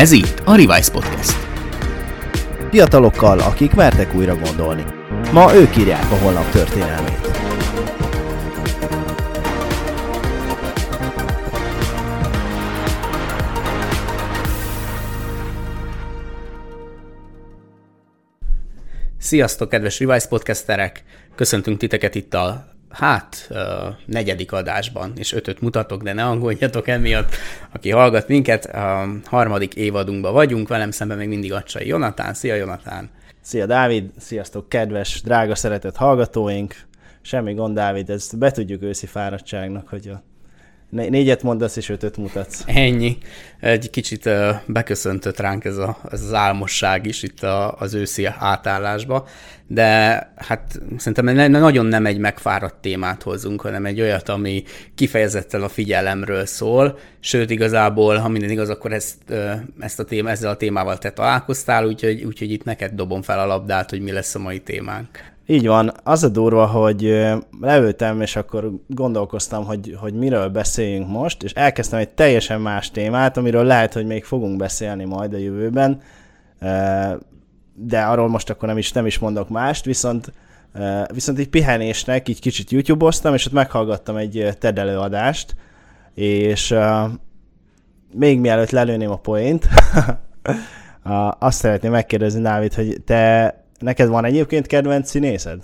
Ez itt a Revise Podcast. Fiatalokkal, akik mertek újra gondolni. Ma ők írják a holnap történelmét. Sziasztok, kedves Revise Podcasterek! Köszöntünk titeket itt a hát negyedik adásban, és ötöt mutatok, de ne aggódjatok emiatt, aki hallgat minket. A harmadik évadunkban vagyunk, velem szemben még mindig Acsai Jonatán. Szia Jonatán! Szia Dávid, sziasztok kedves, drága, szeretett hallgatóink! Semmi gond, Dávid, ezt betudjuk őszi fáradtságnak, hogy a Négyet mondasz, és ötöt mutatsz. Ennyi. Egy kicsit beköszöntött ránk ez, a, ez az álmosság is itt a, az őszi átállásba, de hát szerintem nagyon nem egy megfáradt témát hozunk, hanem egy olyat, ami kifejezetten a figyelemről szól, sőt igazából, ha minden igaz, akkor ezt, ezt a téma, ezzel a témával te találkoztál, úgyhogy, úgyhogy itt neked dobom fel a labdát, hogy mi lesz a mai témánk. Így van. Az a durva, hogy leültem, és akkor gondolkoztam, hogy, hogy miről beszéljünk most, és elkezdtem egy teljesen más témát, amiről lehet, hogy még fogunk beszélni majd a jövőben, de arról most akkor nem is, nem is mondok mást, viszont viszont egy pihenésnek így kicsit YouTube-oztam, és ott meghallgattam egy TED előadást, és még mielőtt lelőném a poént, azt szeretném megkérdezni, Dávid, hogy te Neked van egyébként kedvenc színészed?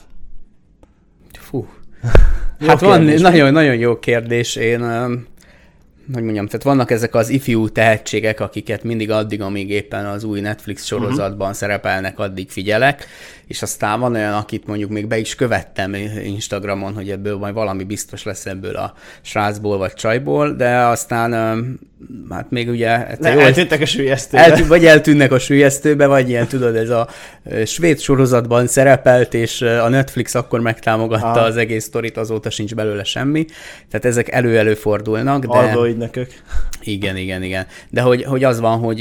Fú. hát van, nagyon-nagyon jó kérdés. Én hogy mondjam, tehát vannak ezek az ifjú tehetségek, akiket mindig addig, amíg éppen az új Netflix sorozatban uh-huh. szerepelnek, addig figyelek, és aztán van olyan, akit mondjuk még be is követtem Instagramon, hogy ebből majd valami biztos lesz ebből a srácból vagy csajból, de aztán hát még ugye... Ne, jó, eltűntek a sülyeztőbe. Eltű, vagy eltűnnek a sülyeztőbe, vagy ilyen tudod, ez a svéd sorozatban szerepelt, és a Netflix akkor megtámogatta ah. az egész sztorit, azóta sincs belőle semmi. Tehát ezek elő-elő fordulnak, de... Algoidnökök. Igen, igen, igen. De hogy, hogy az van, hogy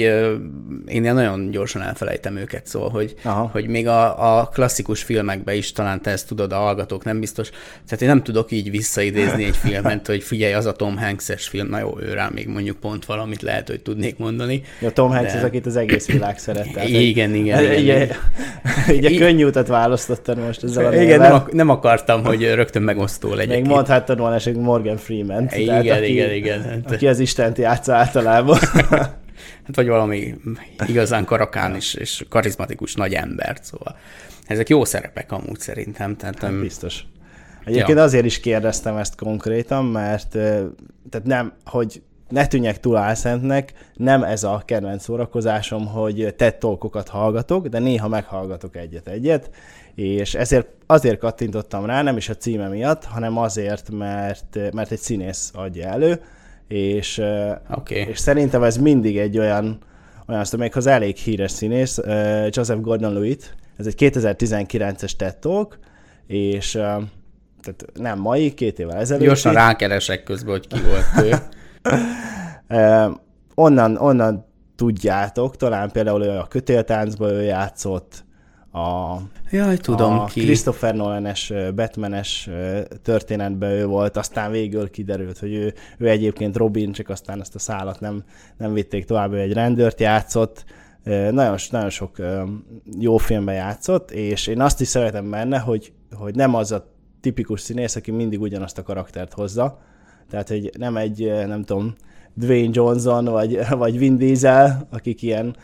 én nagyon gyorsan elfelejtem őket, szóval, hogy, Aha. hogy még a, a klasszikus filmekben is talán te ezt tudod, a hallgatók nem biztos. Tehát én nem tudok így visszaidézni egy filmet, hogy figyelj, az a Tom Hanks-es film, na jó, ő rá még mondjuk pont valamit lehet, hogy tudnék mondani. Ja, Tom Hanks de... az, akit az egész világ szeret. Tehát, igen, igen, igen. igen. Így a könnyű utat választottad most ezzel a Igen, nem, ak- nem akartam, hogy rögtön megosztó legyek. Még mondhattad volna esetleg Morgan Freeman. Igen, aki, igen, igen. Aki az Istent játsza általában. hát vagy valami igazán karakán és, és karizmatikus nagy embert, szóval ezek jó szerepek amúgy szerintem. Tehát, hát biztos. Egyébként ja. azért is kérdeztem ezt konkrétan, mert tehát nem, hogy ne tűnjek túl álszentnek, nem ez a kedvenc szórakozásom, hogy TED talkokat hallgatok, de néha meghallgatok egyet-egyet, és ezért azért kattintottam rá, nem is a címe miatt, hanem azért, mert, mert egy színész adja elő, és, okay. és szerintem ez mindig egy olyan, olyan azt méghozzá elég híres színész, Joseph Gordon-Lewitt, ez egy 2019-es TED Talk, és tehát nem mai, két évvel ezelőtt. Gyorsan rákeresek közben, hogy ki volt ő. onnan, onnan tudjátok, talán például a kötéltáncban ő játszott, a, Jaj, tudom a ki. Christopher Nolan-es, Batman-es történetben ő volt, aztán végül kiderült, hogy ő, ő egyébként Robin, csak aztán ezt a szállat nem, nem vitték tovább, ő egy rendőrt játszott, nagyon, nagyon sok jó filmben játszott, és én azt is szeretem benne, hogy, hogy nem az a tipikus színész, aki mindig ugyanazt a karaktert hozza, tehát, hogy nem egy, nem tudom, Dwayne Johnson, vagy, vagy Vin Diesel, akik ilyen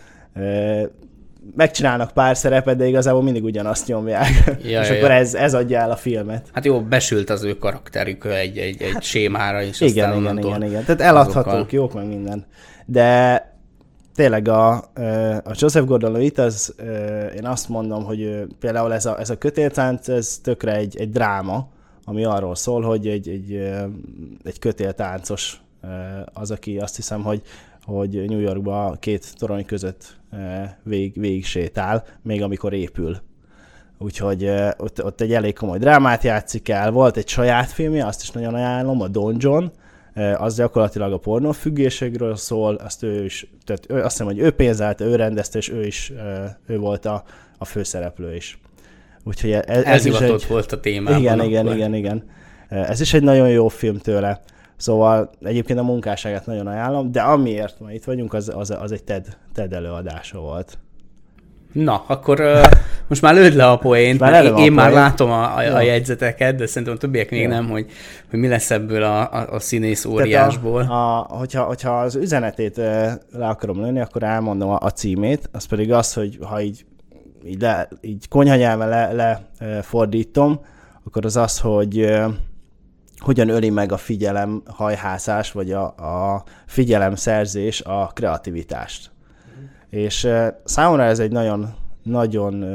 megcsinálnak pár szerepet, de igazából mindig ugyanazt nyomják. Ja, és ja, akkor ja. Ez, ez adja el a filmet. Hát jó, besült az ő karakterük egy, egy, egy hát, sémára, és igen, aztán igen, igen, igen. Tehát eladhatók, azokkal... jók meg minden. De tényleg a, a Joseph Gordon-Levitt, az én azt mondom, hogy például ez a, ez a kötéltánc, ez tökre egy, egy dráma, ami arról szól, hogy egy, egy, egy kötéltáncos az, aki azt hiszem, hogy, hogy New Yorkba két torony között vég, végig sétál, még amikor épül. Úgyhogy ott, ott egy elég komoly drámát játszik el. Volt egy saját filmje, azt is nagyon ajánlom, a Don John, az gyakorlatilag a pornófüggéségről szól, azt ő is, tehát ő, azt hiszem, hogy ő pénzelte, ő rendezte, és ő is, ő volt a, a főszereplő is. Úgyhogy ez, ez is egy... volt a témában. Igen, igen, igen, igen. Ez is egy nagyon jó film tőle. Szóval egyébként a munkásságát nagyon ajánlom, de amiért ma itt vagyunk, az, az, az egy TED, TED előadása volt. Na, akkor uh, most már lőd le a poént, mert én, én már látom a, a, a jegyzeteket, de szerintem a többiek még ja. nem, hogy, hogy mi lesz ebből a, a, a színész óriásból. A, a, hogyha, hogyha az üzenetét uh, le akarom lőni, akkor elmondom a, a címét, az pedig az, hogy ha így, így, le, így konyhanyelven le, le uh, fordítom, akkor az az, hogy uh, hogyan öli meg a figyelem hajhászás, vagy a, a figyelemszerzés a kreativitást. És számomra ez egy nagyon, nagyon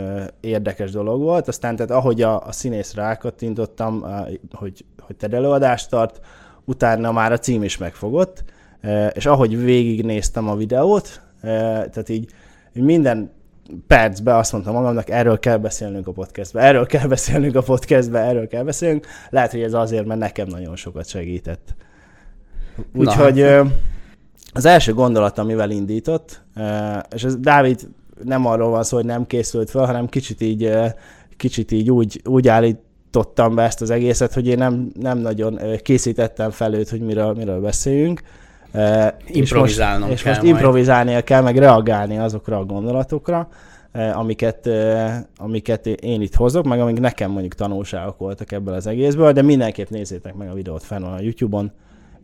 érdekes dolog volt, aztán tehát ahogy a, a színész rákattintottam, hogy, hogy te előadást tart, utána már a cím is megfogott, és ahogy végignéztem a videót, tehát így minden percben azt mondtam magamnak, erről kell beszélnünk a podcastbe, erről kell beszélnünk a podcastbe, erről kell beszélnünk. Lehet, hogy ez azért, mert nekem nagyon sokat segített. Úgyhogy az első gondolat, amivel indított, és ez Dávid nem arról van szó, hogy nem készült fel, hanem kicsit így, kicsit így úgy, úgy állítottam be ezt az egészet, hogy én nem, nem nagyon készítettem fel őt, hogy miről, miről beszéljünk. Improvizálnom és és most improvizálnia kell, meg reagálni azokra a gondolatokra, amiket, amiket én itt hozok, meg amik nekem mondjuk tanulságok voltak ebből az egészből, de mindenképp nézzétek meg a videót fenn a YouTube-on,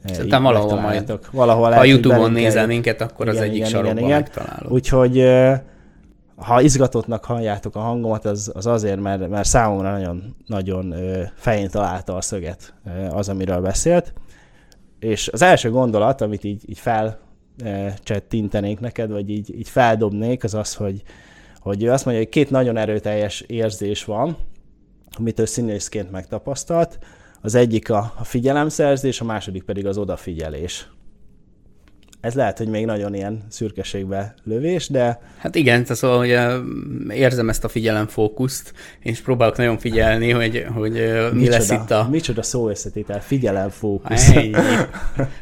Szerintem valahol majd, valahol lehet, ha YouTube-on nézel minket, akkor igen, az egyik igen, sarokban igen, megtalálod. Úgyhogy ha izgatottnak halljátok a hangomat, az, az azért, mert, mert számomra nagyon, nagyon fején találta a szöget az, amiről beszélt. És az első gondolat, amit így, így felcsettintenék neked, vagy így, így feldobnék, az az, hogy, hogy ő azt mondja, hogy két nagyon erőteljes érzés van, amit ő színészként megtapasztalt, az egyik a, a figyelemszerzés, a második pedig az odafigyelés. Ez lehet, hogy még nagyon ilyen szürkeségbe lövés, de... Hát igen, szóval, hogy érzem ezt a figyelemfókuszt, és próbálok nagyon figyelni, hogy, hogy mi micsoda, lesz itt a... Micsoda szó összetétel, figyelemfókusz.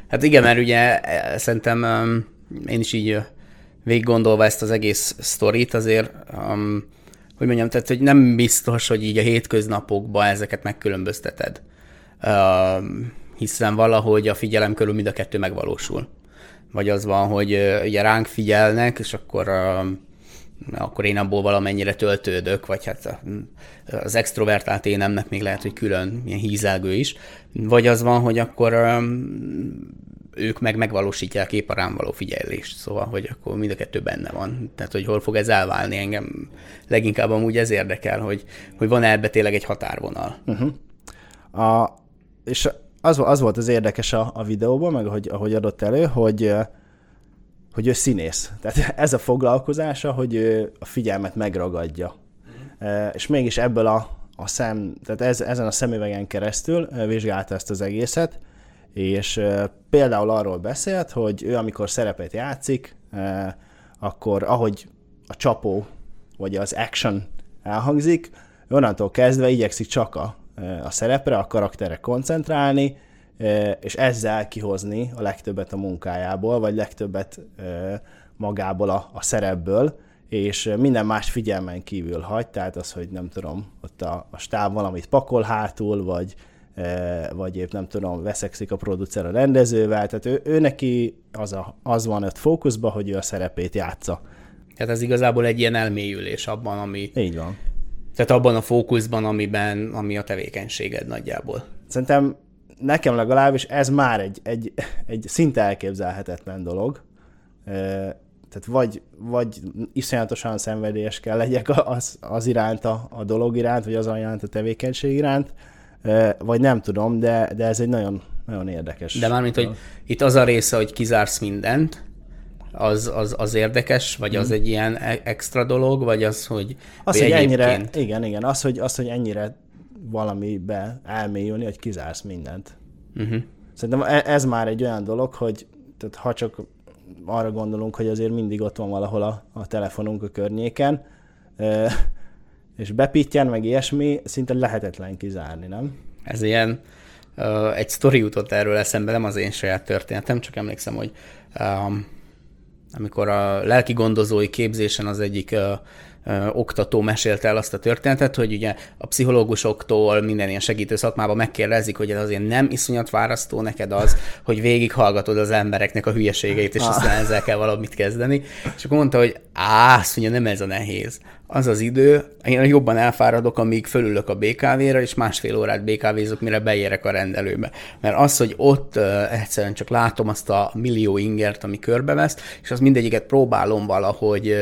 Hát igen, mert ugye e, szerintem én is így végig gondolva ezt az egész sztorit, azért um, hogy mondjam, tehát hogy nem biztos, hogy így a hétköznapokban ezeket megkülönbözteted hiszen valahogy a figyelem körül mind a kettő megvalósul. Vagy az van, hogy ugye ránk figyelnek, és akkor akkor én abból valamennyire töltődök, vagy hát az extrovertált énemnek még lehet, hogy külön ilyen hízelgő is, vagy az van, hogy akkor ők meg megvalósítják épp a rám való figyelést, szóval, hogy akkor mind a kettő benne van. Tehát, hogy hol fog ez elválni engem. Leginkább amúgy ez érdekel, hogy, hogy van-e ebbe tényleg egy határvonal. Uh-huh. A, és az, az volt az érdekes a, a videóban, meg ahogy, ahogy adott elő, hogy hogy ő színész. Tehát ez a foglalkozása, hogy ő a figyelmet megragadja. Mm. És mégis ebből a, a szem, tehát ez, ezen a szemüvegen keresztül vizsgálta ezt az egészet, és például arról beszélt, hogy ő amikor szerepet játszik, akkor ahogy a csapó, vagy az action elhangzik, onnantól kezdve igyekszik csak a a szerepre, a karakterre koncentrálni, és ezzel kihozni a legtöbbet a munkájából, vagy legtöbbet magából a, a szerepből, és minden más figyelmen kívül hagy, tehát az, hogy nem tudom, ott a, a stáb valamit pakol hátul, vagy, vagy épp nem tudom, veszekszik a producer a rendezővel, tehát ő, ő neki az, a, az van ott fókuszban, hogy ő a szerepét játsza. Tehát ez igazából egy ilyen elmélyülés abban, ami, Így van. Tehát abban a fókuszban, amiben, ami a tevékenységed nagyjából. Szerintem nekem legalábbis ez már egy, egy, egy szinte elképzelhetetlen dolog. Tehát vagy, vagy iszonyatosan szenvedélyes kell legyek az, az iránt, a, a dolog iránt, vagy az iránt a tevékenység iránt, vagy nem tudom, de, de ez egy nagyon, nagyon érdekes. De mármint, hogy itt az a része, hogy kizársz mindent, az, az, az érdekes, vagy az mm. egy ilyen e- extra dolog, vagy az, hogy az, hogy ennyire, igen, igen, az, hogy, az, hogy ennyire valamibe elmélyülni, hogy kizársz mindent. Uh-huh. Szerintem e- ez már egy olyan dolog, hogy tehát ha csak arra gondolunk, hogy azért mindig ott van valahol a, a telefonunk a környéken, és bepittyen, meg ilyesmi, szinte lehetetlen kizárni, nem? Ez ilyen, egy sztori jutott erről eszembe, nem az én saját történetem, csak emlékszem, hogy um, amikor a lelki gondozói képzésen az egyik ö, oktató mesélte el azt a történetet, hogy ugye a pszichológusoktól minden ilyen segítő szakmában megkérdezik, hogy ez azért nem iszonyat várasztó neked az, hogy végighallgatod az embereknek a hülyeségeit, és ah. aztán ezzel kell valamit kezdeni. És akkor mondta, hogy á, azt mondja, nem ez a nehéz az az idő, én jobban elfáradok, amíg fölülök a BKV-ra, és másfél órát BKV-zok, mire beérek a rendelőbe. Mert az, hogy ott egyszerűen csak látom azt a millió ingert, ami körbevesz, és az mindegyiket próbálom valahogy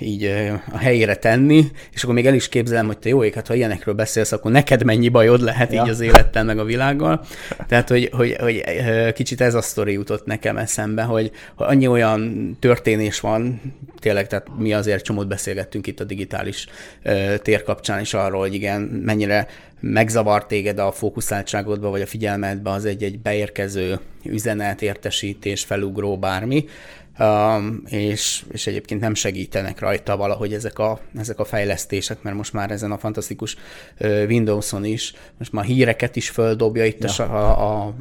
így a helyére tenni, és akkor még el is képzelem, hogy te jó ég, hát ha ilyenekről beszélsz, akkor neked mennyi bajod lehet ja. így az élettel, meg a világgal. Tehát, hogy, hogy, hogy kicsit ez a sztori jutott nekem eszembe, hogy, hogy annyi olyan történés van, tényleg, tehát mi azért csomót beszélgettünk itt a digitális tér kapcsán is arról, hogy igen, mennyire megzavar téged a fókuszáltságodba, vagy a figyelmedbe az egy-egy beérkező üzenet, értesítés, felugró, bármi, és, és egyébként nem segítenek rajta valahogy ezek a, ezek a fejlesztések, mert most már ezen a fantasztikus Windowson is, most már híreket is földobja itt ja. a, a, a,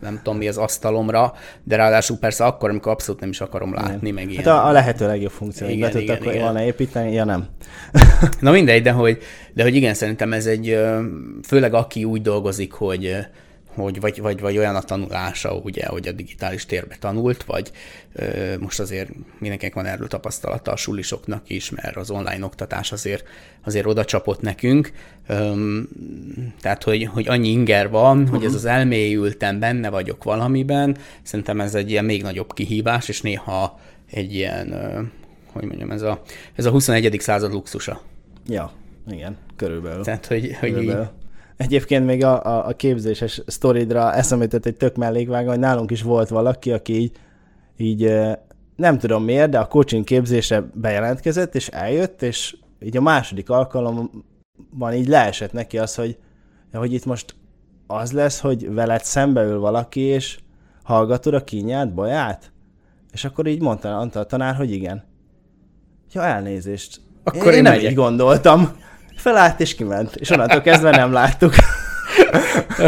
nem tudom mi az asztalomra, de ráadásul persze akkor, amikor abszolút nem is akarom látni, igen. meg ilyen. Hát a, a lehető legjobb funkció, igen, be igen, igen. volna építeni, ja nem. Na mindegy, de hogy, de hogy igen, szerintem ez egy, főleg aki úgy dolgozik, hogy hogy vagy, vagy, vagy olyan a tanulása, ugye, hogy a digitális térbe tanult, vagy ö, most azért mindenkinek van erről tapasztalata a sulisoknak is, mert az online oktatás azért, azért oda csapott nekünk. Öm, tehát, hogy, hogy annyi inger van, uh-huh. hogy ez az elmélyülten benne vagyok valamiben, szerintem ez egy ilyen még nagyobb kihívás, és néha egy ilyen, ö, hogy mondjam, ez a, ez a 21. század luxusa. Ja, igen, körülbelül. Tehát, hogy, hogy körülbelül. így, Egyébként még a, a, a képzéses sztoridra eszembe egy tök mellékvága, hogy nálunk is volt valaki, aki így, így nem tudom miért, de a coaching képzésre bejelentkezett, és eljött, és így a második alkalomban így leesett neki az, hogy, hogy itt most az lesz, hogy veled szembeül valaki, és hallgatod a kínját, baját? És akkor így mondta, mondta a tanár, hogy igen. Ja, elnézést. Akkor én, én nem így gondoltam felállt és kiment, és onnantól kezdve nem láttuk.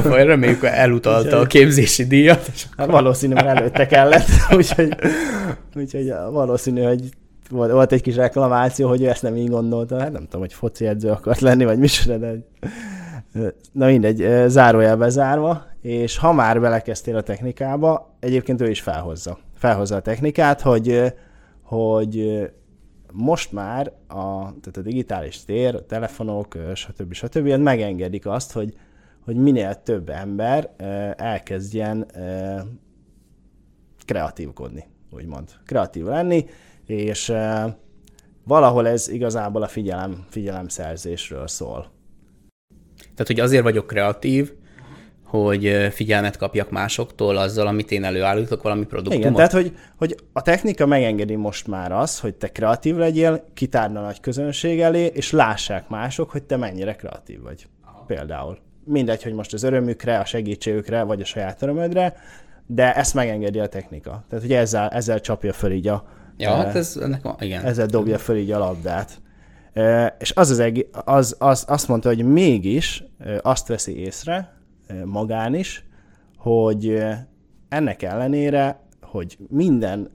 Reméljük, elutalta a képzési díjat. Hát valószínű, mert előtte kellett, úgyhogy, úgyhogy valószínű, hogy volt, volt egy kis reklamáció, hogy ő ezt nem így gondolta. Hát nem tudom, hogy foci edző akart lenni, vagy micsoda, de na mindegy, zárójelbe zárva, és ha már belekezdtél a technikába, egyébként ő is felhozza. Felhozza a technikát, hogy, hogy most már a, tehát a digitális tér, a telefonok, stb. stb. megengedik azt, hogy, hogy minél több ember elkezdjen kreatívkodni, úgymond. Kreatív lenni, és valahol ez igazából a figyelem, figyelemszerzésről szól. Tehát, hogy azért vagyok kreatív, hogy figyelmet kapjak másoktól azzal, amit én előállítok, valami produktumot. Igen, tehát hogy, hogy a technika megengedi most már az, hogy te kreatív legyél, kitárna nagy közönség elé, és lássák mások, hogy te mennyire kreatív vagy. Aha. Például. Mindegy, hogy most az örömükre, a segítségükre, vagy a saját örömödre, de ezt megengedi a technika. Tehát, hogy ezzel, ezzel csapja föl így a... Ja, e, hát ez ennek van, igen. Ezzel dobja föl így a labdát. E, és az az, az, az azt mondta, hogy mégis azt veszi észre, magán is, hogy ennek ellenére, hogy minden,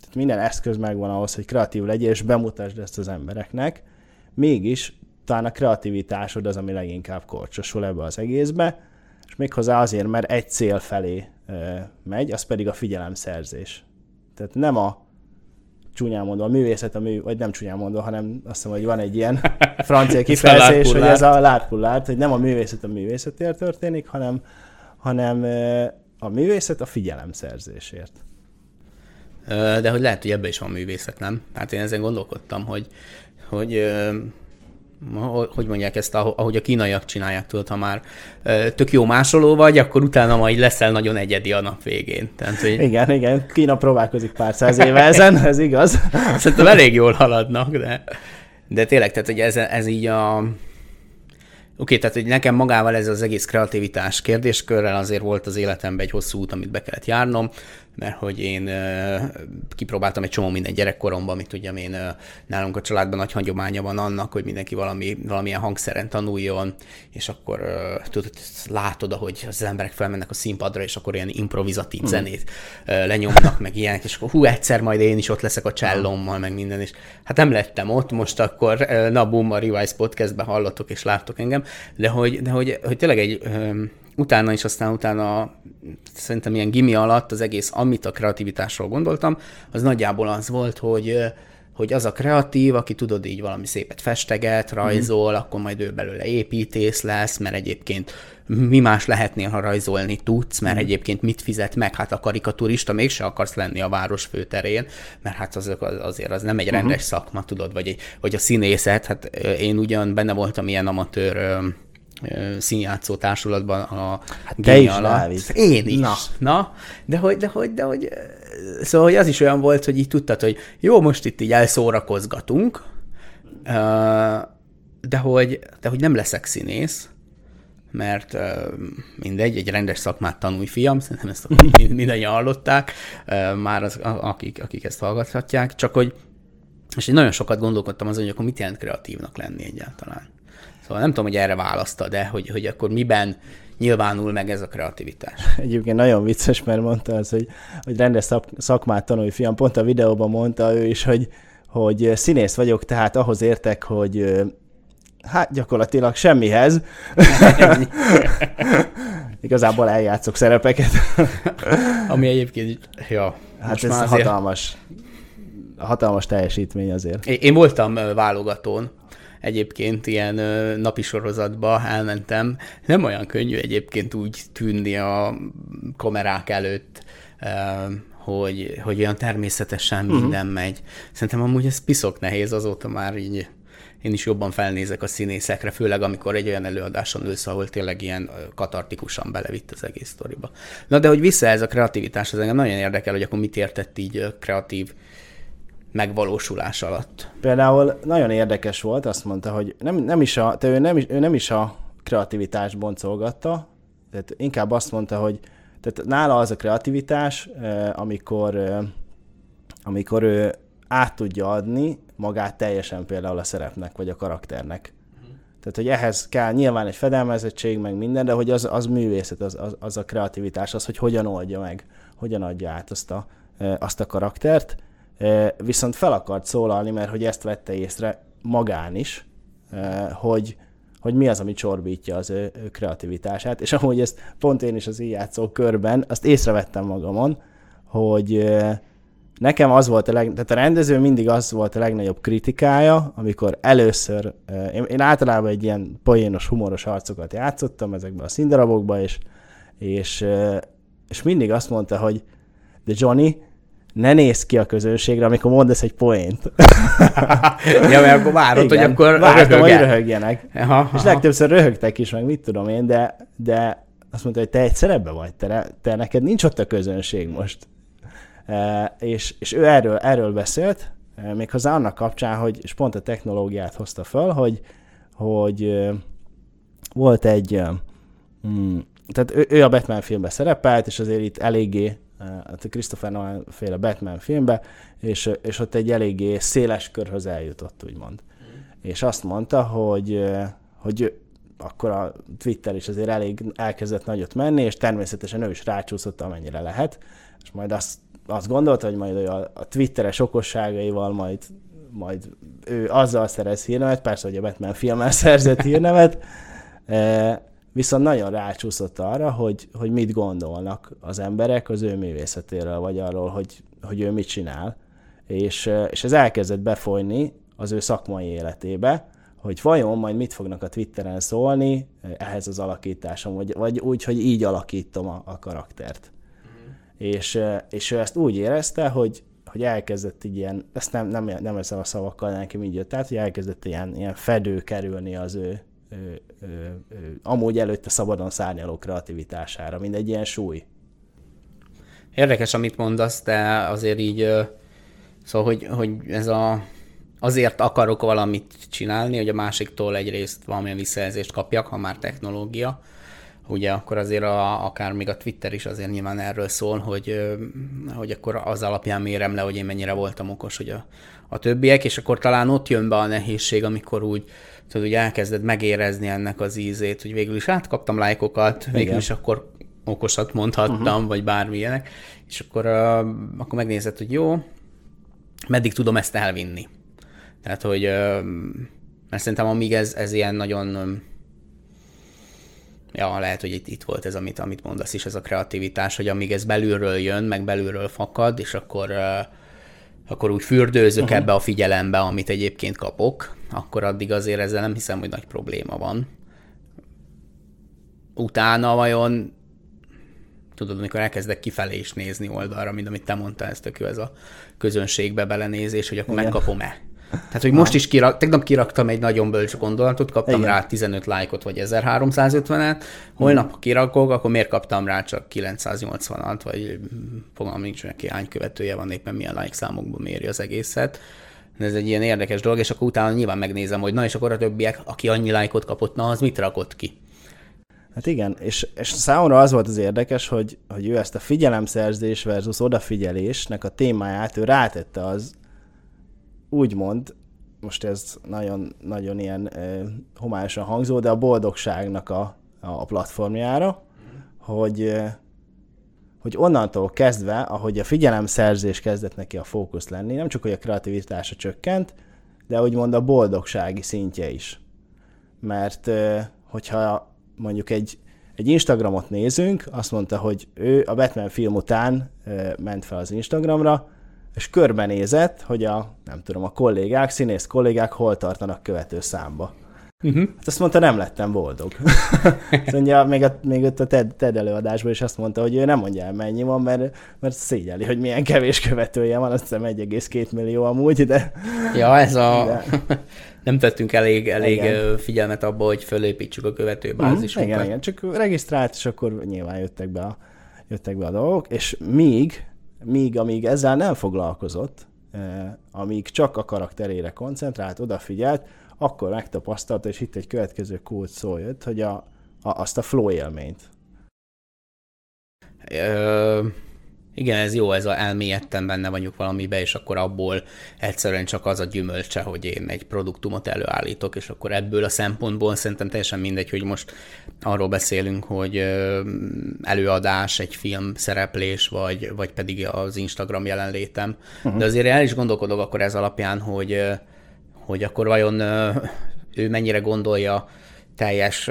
tehát minden eszköz megvan ahhoz, hogy kreatív legyél, és bemutasd ezt az embereknek, mégis talán a kreativitásod az, ami leginkább korcsosul ebbe az egészbe, és méghozzá azért, mert egy cél felé megy, az pedig a figyelemszerzés. Tehát nem a csúnyán mondva, a művészet, a mű, vagy nem csúnyán mondva, hanem azt hiszem, hogy van egy ilyen francia kifejezés, hogy ez a látpullát, hogy nem a művészet a művészetért történik, hanem, hanem a művészet a figyelemszerzésért. De hogy lehet, hogy ebben is van művészet, nem? Hát én ezen gondolkodtam, hogy, hogy hogy mondják ezt, ahogy a kínaiak csinálják, tudod, ha már tök jó másoló vagy, akkor utána majd leszel nagyon egyedi a nap végén. Tehát, hogy... Igen, igen, Kína próbálkozik pár száz éve ezen, ez igaz. Szerintem elég jól haladnak, de, de tényleg, tehát hogy ez, ez így a... Oké, okay, tehát hogy nekem magával ez az egész kreativitás kérdéskörrel azért volt az életemben egy hosszú út, amit be kellett járnom. Mert hogy én kipróbáltam egy csomó minden gyerekkoromban, amit ugye én nálunk a családban nagy hagyománya van annak, hogy mindenki valami, valamilyen hangszeren tanuljon, és akkor tudod, látod, ahogy az emberek felmennek a színpadra, és akkor ilyen improvizatív hmm. zenét lenyomnak, meg ilyenek, és akkor hú, egyszer majd én is ott leszek a csellommal, meg minden, és hát nem lettem ott, most akkor na bum, a Revise podcastben hallottok és láttok engem, de hogy, de hogy, hogy tényleg egy utána is, aztán utána szerintem ilyen gimi alatt az egész, amit a kreativitásról gondoltam, az nagyjából az volt, hogy hogy az a kreatív, aki tudod így valami szépet festeget, rajzol, mm. akkor majd ő belőle építész lesz, mert egyébként mi más lehetnél, ha rajzolni tudsz, mert mm. egyébként mit fizet meg, hát a karikaturista mégse akarsz lenni a város főterén, mert hát az, azért az nem egy mhm. rendes mm. szakma, tudod, vagy, egy, vagy a színészet, hát én ugyan benne voltam ilyen amatőr színjátszó társulatban a hát te is, alatt. Én is. Na. Na, de hogy, de hogy, de hogy, szóval hogy az is olyan volt, hogy így tudtad, hogy jó, most itt így elszórakozgatunk, de hogy, de hogy nem leszek színész, mert mindegy, egy rendes szakmát tanulj, fiam, szerintem ezt mindannyian hallották, már az, akik, akik ezt hallgathatják, csak hogy, és én nagyon sokat gondolkodtam azon, hogy akkor mit jelent kreatívnak lenni egyáltalán. Szóval nem tudom, hogy erre választa, de hogy, hogy akkor miben nyilvánul meg ez a kreativitás. Egyébként nagyon vicces, mert mondta az, hogy, hogy rendes szakmát tanulj, fiam. Pont a videóban mondta ő is, hogy, hogy színész vagyok, tehát ahhoz értek, hogy hát gyakorlatilag semmihez. Igazából eljátszok szerepeket. Ami egyébként, ja. Hát ez hatalmas, hatalmas teljesítmény azért. Én, én voltam válogatón, egyébként ilyen napi sorozatba elmentem. Nem olyan könnyű egyébként úgy tűnni a kamerák előtt, hogy, hogy olyan természetesen mhm. minden uh-huh. megy. Szerintem amúgy ez piszok nehéz, azóta már így én is jobban felnézek a színészekre, főleg amikor egy olyan előadáson ülsz, ahol tényleg ilyen katartikusan belevitt az egész sztoriba. Na de hogy vissza ez a kreativitás, az engem nagyon érdekel, hogy akkor mit értett így kreatív megvalósulás alatt. Például nagyon érdekes volt, azt mondta, hogy nem, nem is a, ő, nem is, ő nem is a kreativitást boncolgatta, tehát inkább azt mondta, hogy tehát nála az a kreativitás, amikor, amikor ő át tudja adni magát teljesen például a szerepnek, vagy a karakternek. Tehát, hogy ehhez kell nyilván egy fedelmezettség, meg minden, de hogy az, az művészet, az, az, az a kreativitás, az, hogy hogyan oldja meg, hogyan adja át azt a, azt a karaktert, viszont fel akart szólalni, mert hogy ezt vette észre magán is, hogy, hogy mi az, ami csorbítja az ő, kreativitását, és amúgy ezt pont én is az játszó körben, azt észrevettem magamon, hogy nekem az volt a leg, tehát a rendező mindig az volt a legnagyobb kritikája, amikor először, én, én általában egy ilyen poénos, humoros arcokat játszottam ezekben a színdarabokban, és, és, és mindig azt mondta, hogy de Johnny, ne nézz ki a közönségre, amikor mondasz egy poént. ja, mert akkor várod, Igen, hogy akkor vártam, hogy röhögjenek. Aha, aha. És legtöbbször röhögtek is, meg mit tudom én, de, de azt mondta, hogy te egy szerepbe vagy, te, te neked nincs ott a közönség most. E, és, és ő erről, erről beszélt, e, méghozzá annak kapcsán, hogy, és pont a technológiát hozta föl, hogy, hogy e, volt egy, mm, tehát ő, ő a Batman filmben szerepelt, és azért itt eléggé a Christopher Nolan féle Batman filmbe, és, és ott egy eléggé széles körhöz eljutott, úgymond. Mm. És azt mondta, hogy, hogy akkor a Twitter is azért elég elkezdett nagyot menni, és természetesen ő is rácsúszott, amennyire lehet, és majd azt, azt gondolta, hogy majd a, a Twitteres okosságaival majd, majd ő azzal szerez hírnevet, persze, hogy a Batman filmmel szerzett hírnevet, viszont nagyon rácsúszott arra, hogy, hogy mit gondolnak az emberek az ő művészetéről, vagy arról, hogy, hogy ő mit csinál. És, és ez elkezdett befolyni az ő szakmai életébe, hogy vajon majd mit fognak a Twitteren szólni ehhez az alakításom, vagy, vagy úgy, hogy így alakítom a, a karaktert. Mm. És, és ő ezt úgy érezte, hogy, hogy elkezdett így ilyen, ezt nem, nem, nem ezzel a szavakkal nekem így jött, tehát hogy elkezdett ilyen, ilyen fedő kerülni az ő, ö, ö, amúgy előtte szabadon szárnyaló kreativitására, mint egy ilyen súly. Érdekes, amit mondasz, de azért így, szóval, hogy, hogy ez a, azért akarok valamit csinálni, hogy a másiktól egyrészt valamilyen visszajelzést kapjak, ha már technológia, ugye akkor azért a, akár még a Twitter is azért nyilván erről szól, hogy, hogy akkor az alapján mérem le, hogy én mennyire voltam okos, hogy a, a többiek, és akkor talán ott jön be a nehézség, amikor úgy, tudod, hogy elkezded megérezni ennek az ízét, hogy végül is átkaptam lájkokat, végül is akkor okosat mondhattam, uh-huh. vagy bármilyenek, és akkor, uh, akkor megnézed, hogy jó, meddig tudom ezt elvinni. Tehát, hogy uh, mert szerintem amíg ez, ez ilyen nagyon ja, lehet, hogy itt, itt volt ez, amit, amit mondasz is, ez a kreativitás, hogy amíg ez belülről jön, meg belülről fakad, és akkor, uh, akkor úgy fürdőzök uh-huh. ebbe a figyelembe, amit egyébként kapok, akkor addig azért ezzel nem hiszem, hogy nagy probléma van. Utána vajon tudod, amikor elkezdek kifelé is nézni oldalra, mint amit te mondtál, ez tök jó, ez a közönségbe belenézés, hogy akkor Igen. megkapom-e. Tehát, hogy most is kirak, tegnap kiraktam egy nagyon bölcs gondolatot, kaptam Igen. rá 15 lájkot, vagy 1350-et, holnap, ha kirakok, akkor miért kaptam rá csak 980-at, vagy fogalmam nincs neki hány követője van, éppen milyen like számokban méri az egészet. Ez egy ilyen érdekes dolog, és akkor utána nyilván megnézem, hogy na és akkor a többiek, aki annyi lájkot kapott, na az mit rakott ki. Hát igen, és, és számomra az volt az érdekes, hogy, hogy ő ezt a figyelemszerzés versus odafigyelésnek a témáját ő rátette az úgymond, most ez nagyon, nagyon ilyen eh, homályosan hangzó, de a boldogságnak a, a platformjára, hogy, hogy onnantól kezdve, ahogy a figyelemszerzés kezdett neki a fókusz lenni, nem csak hogy a kreativitása csökkent, de úgymond a boldogsági szintje is. Mert hogyha mondjuk egy, egy Instagramot nézünk, azt mondta, hogy ő a Batman film után ment fel az Instagramra, és körbenézett, hogy a, nem tudom, a kollégák, színész kollégák hol tartanak követő számba. Uh-huh. Hát azt mondta, nem lettem boldog. azt mondja, még, a, még ott a TED, TED előadásban is azt mondta, hogy ő nem mondja el mennyi van, mert, mert szégyeli, hogy milyen kevés követője van, azt hiszem 1,2 millió amúgy, de... Ja, ez a... De... nem tettünk elég, elég igen. figyelmet abba, hogy fölépítsük a követőbázisunkat. Mm, igen, igen, csak regisztrált, és akkor nyilván jöttek be a, jöttek be a dolgok, és míg, míg amíg ezzel nem foglalkozott, amíg csak a karakterére koncentrált, odafigyelt, akkor megtapasztalta, és itt egy következő kult szó jött, hogy a, a, azt a flow élményt. Ö, igen, ez jó, ez a elmélyedten benne vagyok valamibe, és akkor abból egyszerűen csak az a gyümölcse, hogy én egy produktumot előállítok, és akkor ebből a szempontból szerintem teljesen mindegy, hogy most arról beszélünk, hogy előadás, egy film szereplés, vagy, vagy pedig az Instagram jelenlétem. Uh-huh. De azért el is gondolkodok akkor ez alapján, hogy hogy akkor vajon ő mennyire gondolja teljes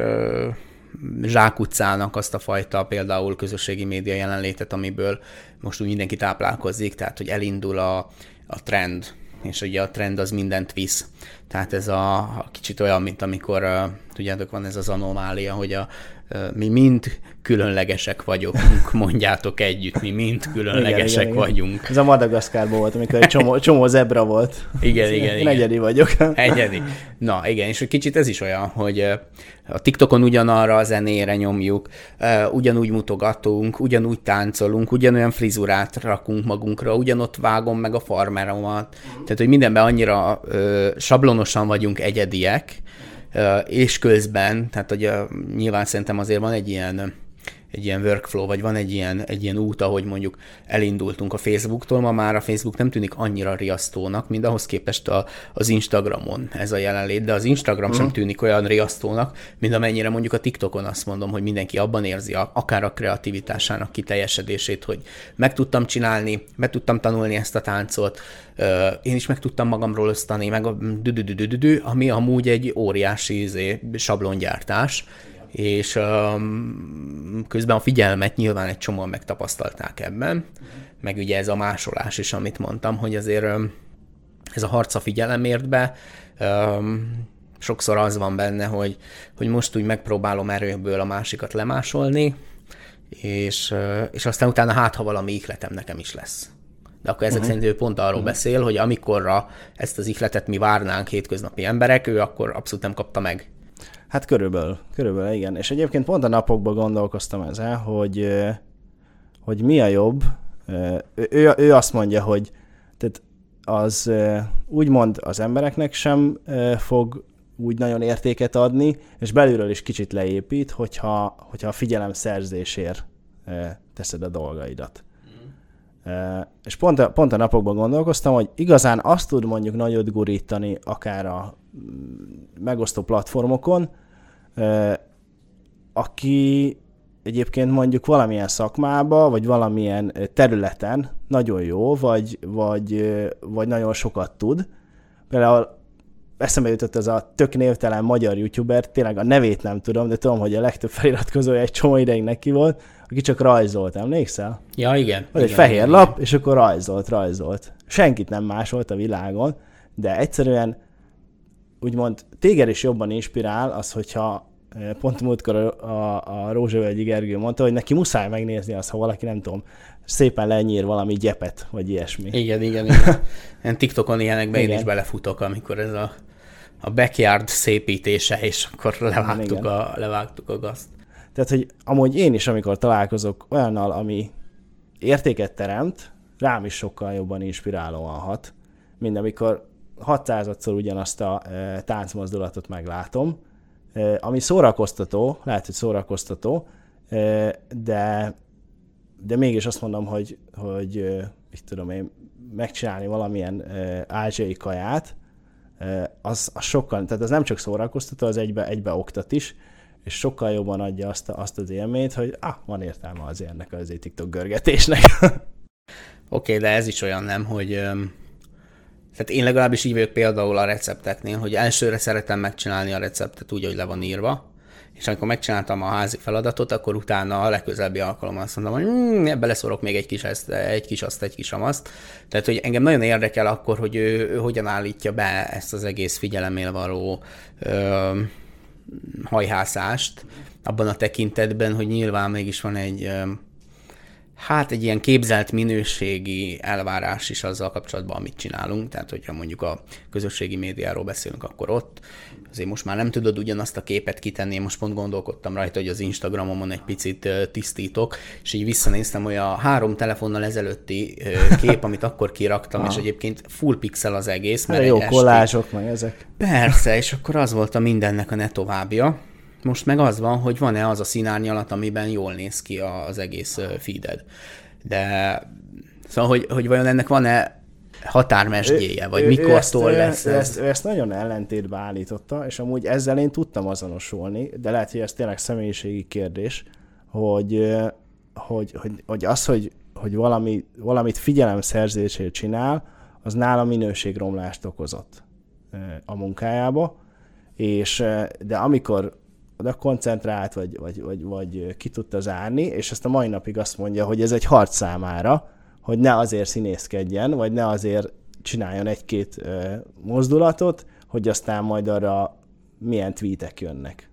zsákutcának azt a fajta például közösségi média jelenlétet, amiből most úgy mindenki táplálkozik, tehát hogy elindul a, a trend, és ugye a trend az mindent visz. Tehát ez a, kicsit olyan, mint amikor, tudjátok, van ez az anomália, hogy a, mi mind különlegesek vagyunk, mondjátok együtt, mi mind különlegesek igen, igen, vagyunk. Igen. Ez a Madagaszkárban volt, amikor egy csomó, csomó zebra volt. Igen, igen, igen. Egyedi vagyok. Egyedi. Na igen, és kicsit ez is olyan, hogy a TikTokon ugyanarra a zenére nyomjuk, ugyanúgy mutogatunk, ugyanúgy táncolunk, ugyanolyan frizurát rakunk magunkra, ugyanott vágom meg a farmeromat. Tehát, hogy mindenben annyira sablonosan vagyunk egyediek, és közben, tehát hogy nyilván szerintem azért van egy ilyen egy ilyen workflow, vagy van egy ilyen, egy ilyen út, ahogy mondjuk elindultunk a Facebooktól, ma már a Facebook nem tűnik annyira riasztónak, mint ahhoz képest a, az Instagramon ez a jelenlét, de az Instagram uh-huh. sem mhm. tűnik olyan riasztónak, mint amennyire mondjuk a TikTokon azt mondom, hogy mindenki abban érzi a, akár a kreativitásának kiteljesedését, hogy meg tudtam csinálni, meg tudtam tanulni ezt a táncot, én is meg tudtam magamról osztani, meg a ami amúgy egy óriási izé, sablongyártás, és um, közben a figyelmet nyilván egy csomóan megtapasztalták ebben, meg ugye ez a másolás is, amit mondtam, hogy azért um, ez a harc a figyelemért be, um, sokszor az van benne, hogy, hogy most úgy megpróbálom erőből a másikat lemásolni, és, uh, és aztán utána hát, ha valami ihletem nekem is lesz. De akkor ezek uh-huh. szerint ő pont arról uh-huh. beszél, hogy amikorra ezt az ihletet mi várnánk hétköznapi emberek, ő akkor abszolút nem kapta meg. Hát körülbelül, körülbelül igen. És egyébként pont a napokban gondolkoztam ezzel, hogy, hogy mi a jobb. Ő, ő, azt mondja, hogy tehát az úgymond az embereknek sem fog úgy nagyon értéket adni, és belülről is kicsit leépít, hogyha, hogyha a figyelem szerzésért teszed a dolgaidat. És pont a, pont a napokban gondolkoztam, hogy igazán azt tud mondjuk nagyot gurítani akár a mm, megosztó platformokon, aki egyébként mondjuk valamilyen szakmába, vagy valamilyen területen nagyon jó, vagy, vagy, vagy nagyon sokat tud. Például eszembe jutott ez a tök névtelen magyar youtuber, tényleg a nevét nem tudom, de tudom, hogy a legtöbb feliratkozója egy csomó ideig neki volt, aki csak rajzolt, emlékszel? Ja, igen. Vagy egy fehér igen, lap, igen. és akkor rajzolt, rajzolt. Senkit nem másolt a világon, de egyszerűen úgymond téged is jobban inspirál az, hogyha pont múltkor a, a, a Rózsavölgyi Gergő mondta, hogy neki muszáj megnézni azt, ha valaki nem tudom, szépen lenyír valami gyepet, vagy ilyesmi. Igen, igen, igen. Én TikTokon ilyenekben én is belefutok, amikor ez a, a backyard szépítése, és akkor levágtuk, a, levágtuk a gazt. Tehát, hogy amúgy én is, amikor találkozok olyannal, ami értéket teremt, rám is sokkal jobban inspirálóan hat, mint amikor 600-szor ugyanazt a e, táncmozdulatot meglátom, ami szórakoztató, lehet, hogy szórakoztató, de, de mégis azt mondom, hogy, hogy mit tudom én, megcsinálni valamilyen ázsiai kaját, az, az sokkal, tehát ez nem csak szórakoztató, az egybe, egybe oktat is, és sokkal jobban adja azt, azt az élményt, hogy ah, van értelme az ennek az TikTok görgetésnek. Oké, okay, de ez is olyan nem, hogy tehát én legalábbis így vagyok például a recepteknél, hogy elsőre szeretem megcsinálni a receptet úgy, hogy le van írva, és amikor megcsináltam a házi feladatot, akkor utána a legközelebbi alkalommal azt mondom, hogy mm, ebbe leszorok még egy kis ezt, egy kis azt, egy kis amazt. Tehát, hogy engem nagyon érdekel akkor, hogy ő, ő hogyan állítja be ezt az egész figyelemél való ö, hajhászást, abban a tekintetben, hogy nyilván mégis van egy hát egy ilyen képzelt minőségi elvárás is azzal kapcsolatban, amit csinálunk. Tehát, hogyha mondjuk a közösségi médiáról beszélünk, akkor ott azért most már nem tudod ugyanazt a képet kitenni. Én most pont gondolkodtam rajta, hogy az Instagramomon egy picit tisztítok, és így visszanéztem, hogy a három telefonnal ezelőtti kép, amit akkor kiraktam, és egyébként full pixel az egész. Mert jó kollázsok meg ezek. Persze, és akkor az volt a mindennek a ne továbbja. Most meg az van, hogy van-e az a színárnyalat, amiben jól néz ki az egész feeded. De szóval, hogy, hogy vajon ennek van-e határmesdjéje, vagy mikor ezt, lesz ez? Ezt, ezt nagyon ellentétbe állította, és amúgy ezzel én tudtam azonosulni, de lehet, hogy ez tényleg személyiségi kérdés, hogy, hogy, hogy, hogy az, hogy, hogy valami, valamit figyelemszerzésért csinál, az nála minőségromlást okozott a munkájába, és de amikor oda koncentrált, vagy, vagy, vagy, vagy ki tudta zárni, és ezt a mai napig azt mondja, hogy ez egy harc számára, hogy ne azért színészkedjen, vagy ne azért csináljon egy-két mozdulatot, hogy aztán majd arra milyen tweetek jönnek.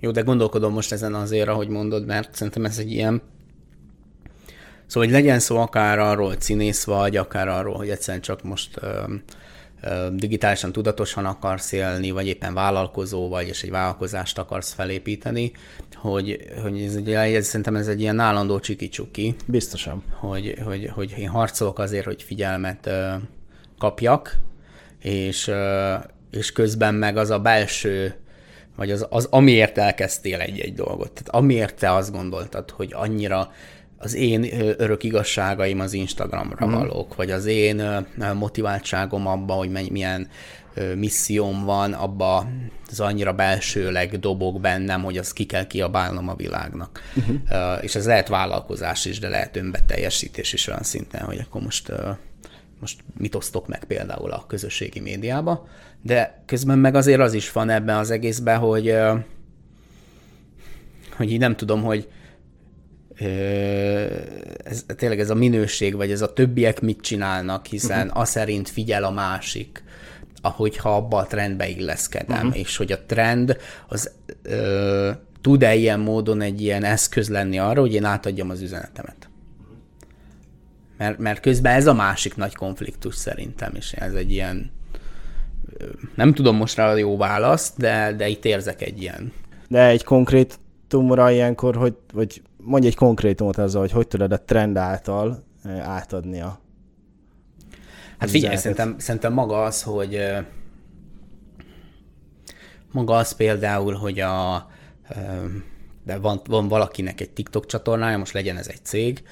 Jó, de gondolkodom most ezen azért, ahogy mondod, mert szerintem ez egy ilyen Szóval, hogy legyen szó akár arról, hogy színész vagy, akár arról, hogy egyszerűen csak most digitálisan tudatosan akarsz élni, vagy éppen vállalkozó vagy, és egy vállalkozást akarsz felépíteni, hogy, hogy ez, egy, ez, szerintem ez egy ilyen állandó csiki-csuki. Biztosan. Hogy, hogy, hogy én harcolok azért, hogy figyelmet kapjak, és, és közben meg az a belső, vagy az, az amiért elkezdtél egy-egy dolgot. Tehát amiért te azt gondoltad, hogy annyira az én örök igazságaim az Instagramra mm. valók, vagy az én motiváltságom abba, hogy milyen misszióm van, abba az annyira belsőleg dobok bennem, hogy azt ki kell kiabálnom a világnak. Uh-huh. És ez lehet vállalkozás is, de lehet önbeteljesítés is olyan szinten, hogy akkor most, most mit osztok meg például a közösségi médiába, de közben meg azért az is van ebben az egészben, hogy hogy így nem tudom, hogy ez, tényleg ez a minőség, vagy ez a többiek mit csinálnak, hiszen uh-huh. a szerint figyel a másik, ahogyha abba a trendbe illeszkedem, uh-huh. és hogy a trend az ö, tud-e ilyen módon egy ilyen eszköz lenni arra, hogy én átadjam az üzenetemet. Mert, mert közben ez a másik nagy konfliktus szerintem, és ez egy ilyen, nem tudom most rá a jó választ, de, de itt érzek egy ilyen. De egy konkrét tumora ilyenkor, hogy, hogy mondj egy konkrétumot azzal, hogy hogy tudod a trend által átadni a Hát figyelj, szerintem, szerintem maga az, hogy maga az például, hogy a de van, van valakinek egy TikTok csatornája, most legyen ez egy cég,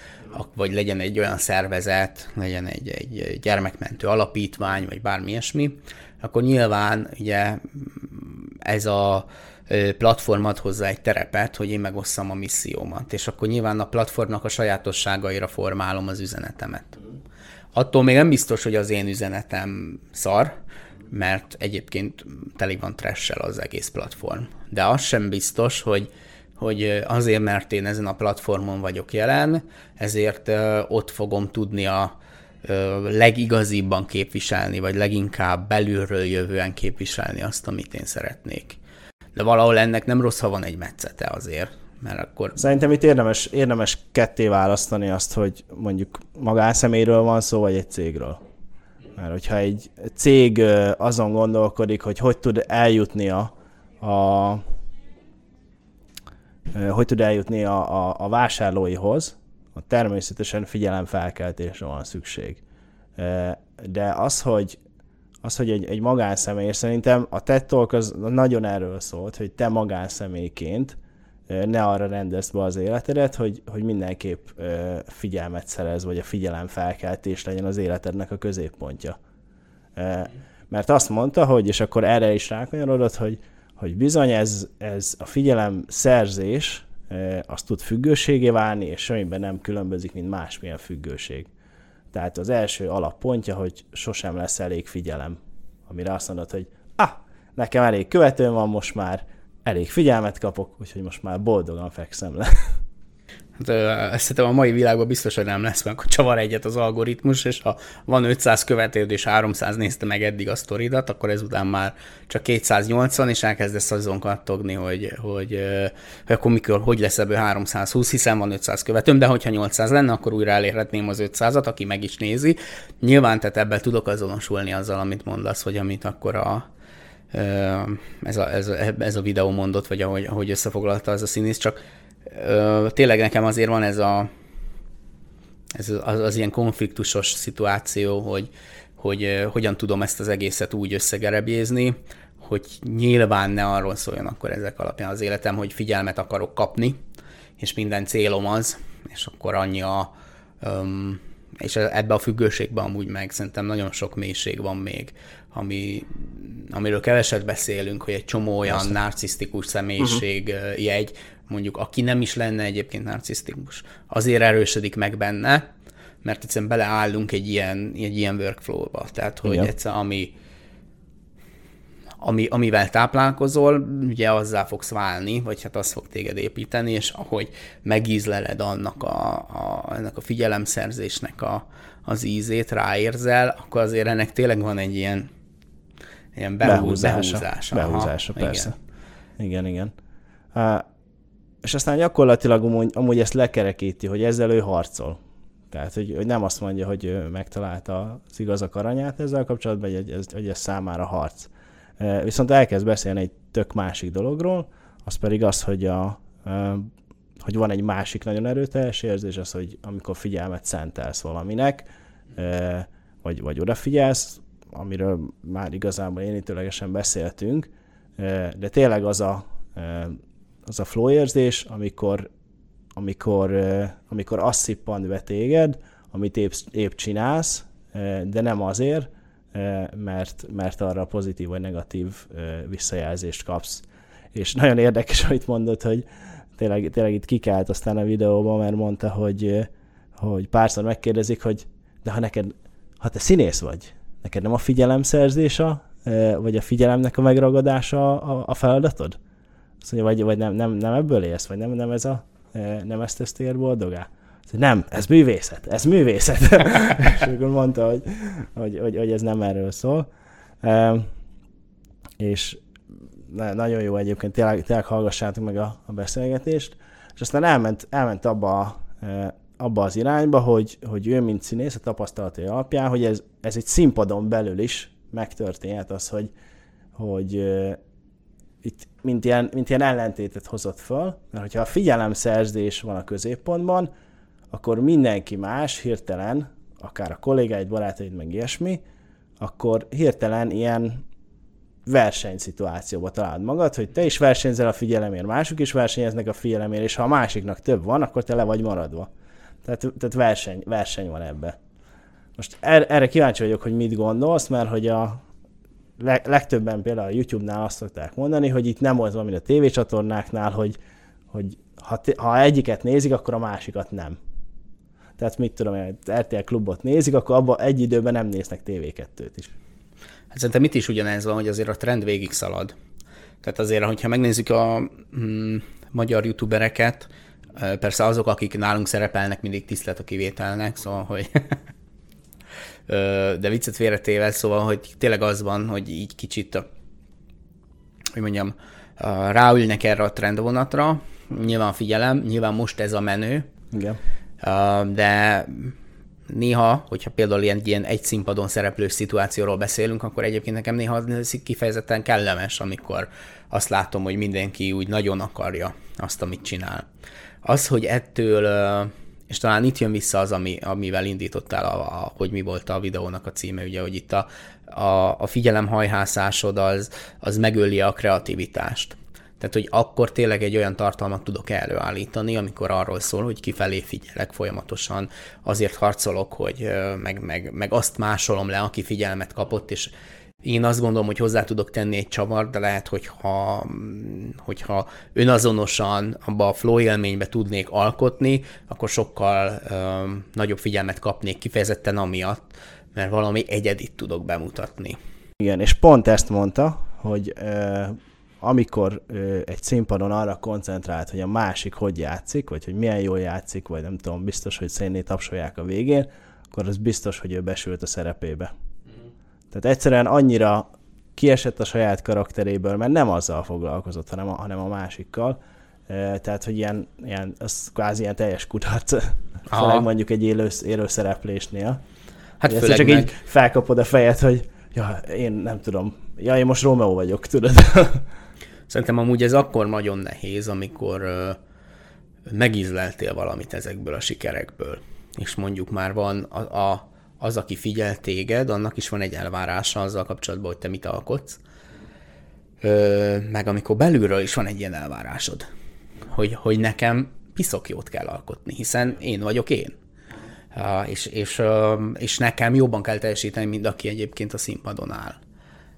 vagy legyen egy olyan szervezet, legyen egy, egy gyermekmentő alapítvány, vagy bármi ilyesmi, akkor nyilván ugye ez a platform ad hozzá egy terepet, hogy én megosszam a missziómat, és akkor nyilván a platformnak a sajátosságaira formálom az üzenetemet. Attól még nem biztos, hogy az én üzenetem szar, mert egyébként teli van trash az egész platform. De az sem biztos, hogy, hogy azért, mert én ezen a platformon vagyok jelen, ezért ott fogom tudni a legigazibban képviselni, vagy leginkább belülről jövően képviselni azt, amit én szeretnék. De valahol ennek nem rossz, ha van egy metszete azért mert akkor... Szerintem itt érdemes, érdemes ketté választani azt, hogy mondjuk magánszeméről van szó, vagy egy cégről. Mert hogyha egy cég azon gondolkodik, hogy hogy tud eljutni a, hogy tud eljutni a, a, a vásárlóihoz, természetesen figyelemfelkeltésre van szükség. De az, hogy, az, hogy egy, egy magánszemély, és szerintem a TED Talk az nagyon erről szólt, hogy te magánszemélyként ne arra rendezd be az életedet, hogy, hogy mindenképp figyelmet szerez, vagy a figyelemfelkeltés legyen az életednek a középpontja. Mert azt mondta, hogy, és akkor erre is rákanyarodott, hogy, hogy bizony ez, ez a figyelem szerzés, az tud függőségé válni, és semmiben nem különbözik, mint másmilyen függőség. Tehát az első alappontja, hogy sosem lesz elég figyelem, amire azt mondod, hogy ah, nekem elég követőm van most már, elég figyelmet kapok, úgyhogy most már boldogan fekszem le. Hát, szerintem a mai világban biztos, hogy nem lesz, mert akkor csavar egyet az algoritmus, és ha van 500 követőd, és 300 nézte meg eddig a sztoridat, akkor ezután már csak 280, és elkezdesz azon kattogni, hogy, hogy, hogy akkor mikor, hogy lesz ebből 320, hiszen van 500 követőm, de hogyha 800 lenne, akkor újra elérhetném az 500-at, aki meg is nézi. Nyilván, tehát ebben tudok azonosulni azzal, amit mondasz, hogy amit akkor a, ez a, ez a, ez a videó mondott, vagy ahogy, ahogy összefoglalta az a színész, csak tényleg nekem azért van ez a ez az, az ilyen konfliktusos szituáció, hogy, hogy hogyan tudom ezt az egészet úgy összegerebjézni, hogy nyilván ne arról szóljon akkor ezek alapján az életem, hogy figyelmet akarok kapni, és minden célom az, és akkor annyi a, um, és ebbe a függőségben amúgy meg szerintem nagyon sok mélység van még, ami, amiről keveset beszélünk, hogy egy csomó olyan Persze. narcisztikus személyiség uh-huh. jegy, mondjuk aki nem is lenne egyébként narcisztikus, azért erősödik meg benne, mert egyszerűen beleállunk egy ilyen, egy ilyen workflow-ba. Tehát, hogy Igen. egyszer, ami, ami, amivel táplálkozol, ugye azzá fogsz válni, vagy hát az fog téged építeni, és ahogy megízleled annak a, a, ennek a figyelemszerzésnek a, az ízét, ráérzel, akkor azért ennek tényleg van egy ilyen, ilyen behúz, behúzása. Behúzása, behúzása persze. Igen, igen. igen és aztán gyakorlatilag amúgy, amúgy ezt lekerekíti, hogy ezzel ő harcol. Tehát, hogy, hogy nem azt mondja, hogy ő megtalálta az igazak aranyát ezzel kapcsolatban, hogy ez, hogy ez számára harc. Viszont elkezd beszélni egy tök másik dologról, az pedig az, hogy, a, hogy van egy másik nagyon erőteljes érzés, az, hogy amikor figyelmet szentelsz valaminek, vagy, vagy odafigyelsz, amiről már igazából énítőlegesen beszéltünk, de tényleg az a az a flow érzés, amikor, amikor, amikor azt szippant be téged, amit épp, épp csinálsz, de nem azért, mert, mert arra pozitív vagy negatív visszajelzést kapsz. És nagyon érdekes, amit mondod, hogy tényleg, tényleg itt kikelt aztán a videóban, mert mondta, hogy, hogy párszor megkérdezik, hogy de ha neked, ha te színész vagy, neked nem a figyelemszerzés a, vagy a figyelemnek a megragadása a, a feladatod? Azt mondja, vagy, vagy nem, nem, nem ebből élsz, vagy nem, nem ez a, nem ezt tesztél boldogá? Nem, ez művészet, ez művészet. és akkor mondta, hogy, hogy, hogy, hogy ez nem erről szól. És nagyon jó egyébként, tényleg, tényleg hallgassátok meg a, a beszélgetést. És aztán elment, elment abba, e, abba az irányba, hogy, hogy ő, mint színész, a tapasztalatai alapján, hogy ez, ez egy színpadon belül is megtörténhet az, hogy, hogy itt mint ilyen, mint ilyen ellentétet hozott föl, mert hogyha a figyelemszerzés van a középpontban, akkor mindenki más hirtelen, akár a kollégáid, barátaid, meg ilyesmi, akkor hirtelen ilyen versenyszituációba találod magad, hogy te is versenyzel a figyelemért, mások is versenyeznek a figyelemért, és ha a másiknak több van, akkor te le vagy maradva. Tehát, tehát verseny, verseny van ebbe. Most er, erre kíváncsi vagyok, hogy mit gondolsz, mert hogy a legtöbben például a YouTube-nál azt szokták mondani, hogy itt nem az van, mint a tévécsatornáknál, hogy, hogy ha, ha egyiket nézik, akkor a másikat nem. Tehát mit tudom, hogy RTL klubot nézik, akkor abban egy időben nem néznek TV2-t is. Hát szerintem mit is ugyanez van, hogy azért a trend végig szalad. Tehát azért, hogyha megnézzük a mm, magyar youtubereket, persze azok, akik nálunk szerepelnek, mindig tisztelt a kivételnek, szóval, hogy de viccet félretével, szóval, hogy tényleg az van, hogy így kicsit, hogy mondjam, ráülnek erre a trendvonatra, nyilván figyelem, nyilván most ez a menő, Igen. de néha, hogyha például ilyen, ilyen egy színpadon szereplő szituációról beszélünk, akkor egyébként nekem néha kifejezetten kellemes, amikor azt látom, hogy mindenki úgy nagyon akarja azt, amit csinál. Az, hogy ettől, és talán itt jön vissza az, ami, amivel indítottál, a, a, hogy mi volt a videónak a címe, ugye, hogy itt a, a, a figyelemhajhászásod az, az megöli a kreativitást. Tehát, hogy akkor tényleg egy olyan tartalmat tudok előállítani, amikor arról szól, hogy kifelé figyelek folyamatosan, azért harcolok, hogy meg, meg, meg azt másolom le, aki figyelmet kapott, és én azt gondolom, hogy hozzá tudok tenni egy csavar, de lehet, hogyha, hogyha önazonosan abba a flow élménybe tudnék alkotni, akkor sokkal ö, nagyobb figyelmet kapnék kifejezetten amiatt, mert valami egyedit tudok bemutatni. Igen, és pont ezt mondta, hogy ö, amikor ö, egy színpadon arra koncentrált, hogy a másik hogy játszik, vagy hogy milyen jól játszik, vagy nem tudom, biztos, hogy szénné tapsolják a végén, akkor az biztos, hogy ő besült a szerepébe. Tehát egyszerűen annyira kiesett a saját karakteréből, mert nem azzal foglalkozott, hanem a, hanem a másikkal. Tehát, hogy ilyen, ilyen, az kvázi ilyen teljes kutat, főleg mondjuk egy élő, élő szereplésnél. Hát főleg csak meg... így felkapod a fejed, hogy ja, én nem tudom, ja, én most Romeo vagyok, tudod. Szerintem amúgy ez akkor nagyon nehéz, amikor uh, megízleltél valamit ezekből a sikerekből, és mondjuk már van a, a az, aki figyel téged, annak is van egy elvárása azzal kapcsolatban, hogy te mit alkotsz. Ö, meg amikor belülről is van egy ilyen elvárásod, hogy, hogy nekem piszok jót kell alkotni, hiszen én vagyok én. És, és, és nekem jobban kell teljesíteni, mint aki egyébként a színpadon áll.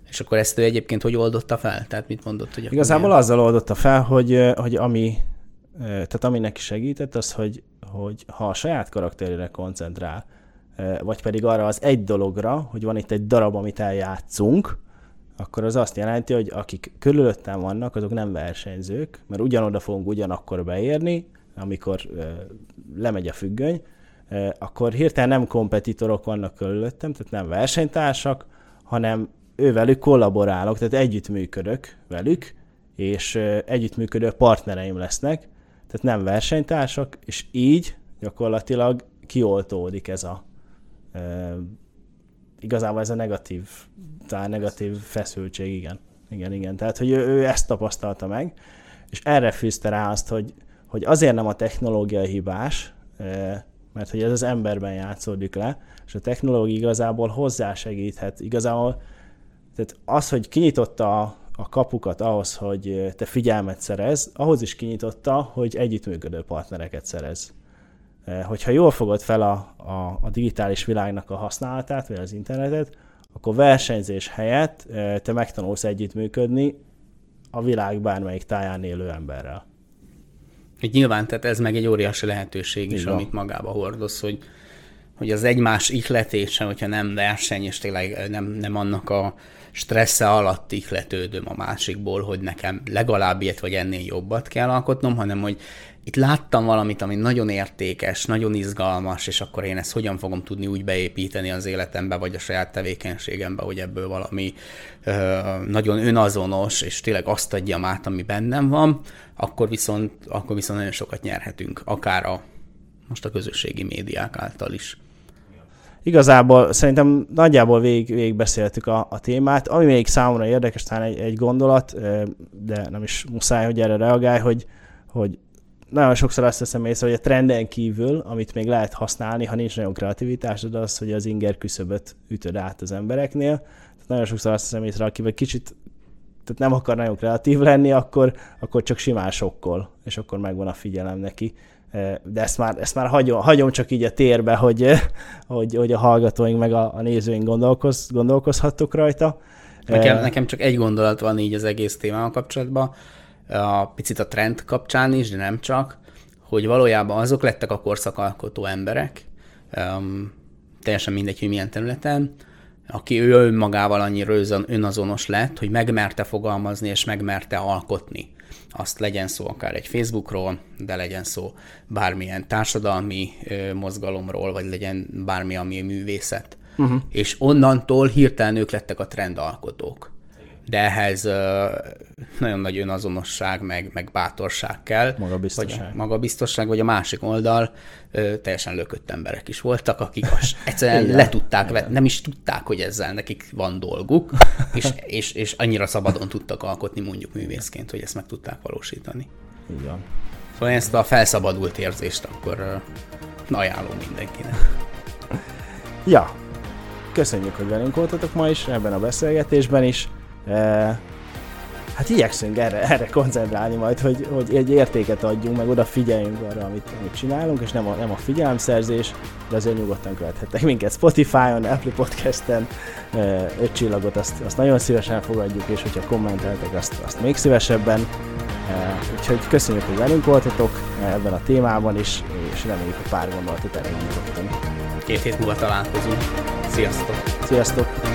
És akkor ezt ő egyébként hogy oldotta fel? Tehát mit mondott? Hogy Igazából milyen? azzal oldotta fel, hogy, hogy ami, tehát ami neki segített, az, hogy, hogy ha a saját karakterére koncentrál, vagy pedig arra az egy dologra, hogy van itt egy darab, amit eljátszunk, akkor az azt jelenti, hogy akik körülöttem vannak, azok nem versenyzők, mert ugyanoda fogunk ugyanakkor beérni, amikor lemegy a függöny, akkor hirtelen nem kompetitorok vannak körülöttem, tehát nem versenytársak, hanem ővelük kollaborálok, tehát együttműködök velük, és együttműködő partnereim lesznek, tehát nem versenytársak, és így gyakorlatilag kioltódik ez a igazából ez a negatív, talán negatív feszültség, igen. Igen, igen. Tehát, hogy ő, ő ezt tapasztalta meg, és erre fűzte rá azt, hogy, hogy azért nem a technológia hibás, mert hogy ez az emberben játszódik le, és a technológia igazából hozzásegíthet. Igazából tehát az, hogy kinyitotta a, a kapukat ahhoz, hogy te figyelmet szerez, ahhoz is kinyitotta, hogy együttműködő partnereket szerez. Eh, hogyha jól fogod fel a, a, a digitális világnak a használatát, vagy az internetet, akkor versenyzés helyett eh, te megtanulsz együttműködni a világ bármelyik táján élő emberrel. Egy nyilván, tehát ez meg egy óriási lehetőség is, Igen. amit magába hordoz, hogy, hogy az egymás ihletése, hogyha nem verseny, és tényleg nem, nem annak a stressze alatt ihletődöm a másikból, hogy nekem legalább ilyet vagy ennél jobbat kell alkotnom, hanem hogy itt láttam valamit, ami nagyon értékes, nagyon izgalmas, és akkor én ezt hogyan fogom tudni úgy beépíteni az életembe, vagy a saját tevékenységembe, hogy ebből valami ö, nagyon önazonos, és tényleg azt adjam át, ami bennem van, akkor viszont, akkor viszont nagyon sokat nyerhetünk, akár a most a közösségi médiák által is. Igazából szerintem nagyjából végig, végig beszéltük a, a témát. Ami még számomra érdekes, talán egy, egy gondolat, de nem is muszáj, hogy erre reagálj, hogy, hogy nagyon sokszor azt teszem észre, hogy a trenden kívül, amit még lehet használni, ha nincs nagyon kreativitásod, az, hogy az inger küszöböt ütöd át az embereknél. Tehát nagyon sokszor azt teszem észre, akivel kicsit tehát nem akar nagyon kreatív lenni, akkor, akkor csak simán sokkol, és akkor megvan a figyelem neki. De ezt már, ezt már hagyom, hagyom csak így a térbe, hogy, hogy, hogy a hallgatóink meg a, a nézőink gondolkoz, gondolkozhattok rajta. Nekem, nekem csak egy gondolat van így az egész témával kapcsolatban, a picit a trend kapcsán is, de nem csak, hogy valójában azok lettek a korszakalkotó emberek, um, teljesen mindegy, hogy milyen területen, aki ő önmagával annyira önazonos lett, hogy megmerte fogalmazni és megmerte alkotni. Azt legyen szó akár egy Facebookról, de legyen szó bármilyen társadalmi mozgalomról, vagy legyen bármi, ami művészet. Uh-huh. És onnantól hirtelen ők lettek a trendalkotók de ehhez nagyon nagy önazonosság, meg, meg bátorság kell. Magabiztosság. Vagy, magabiztosság, vagy a másik oldal teljesen lökött emberek is voltak, akik egyszerűen le tudták, nem is tudták, hogy ezzel nekik van dolguk, és, és, és annyira szabadon tudtak alkotni mondjuk művészként, hogy ezt meg tudták valósítani. Igen. Szóval ezt a felszabadult érzést akkor ajánlom mindenkinek. Ja, köszönjük, hogy velünk voltatok ma is, ebben a beszélgetésben is hát igyekszünk erre, erre koncentrálni majd, hogy, hogy egy értéket adjunk, meg odafigyeljünk arra, amit, amit csinálunk, és nem a, nem a figyelemszerzés, de azért nyugodtan követhettek minket Spotify-on, Apple Podcast-en, öt csillagot, azt, azt nagyon szívesen fogadjuk, és hogyha kommenteltek, azt, azt még szívesebben. Úgyhogy köszönjük, hogy velünk voltatok ebben a témában is, és reméljük, hogy pár gondolatot elindítottunk. Két hét múlva találkozunk. Sziasztok! Sziasztok!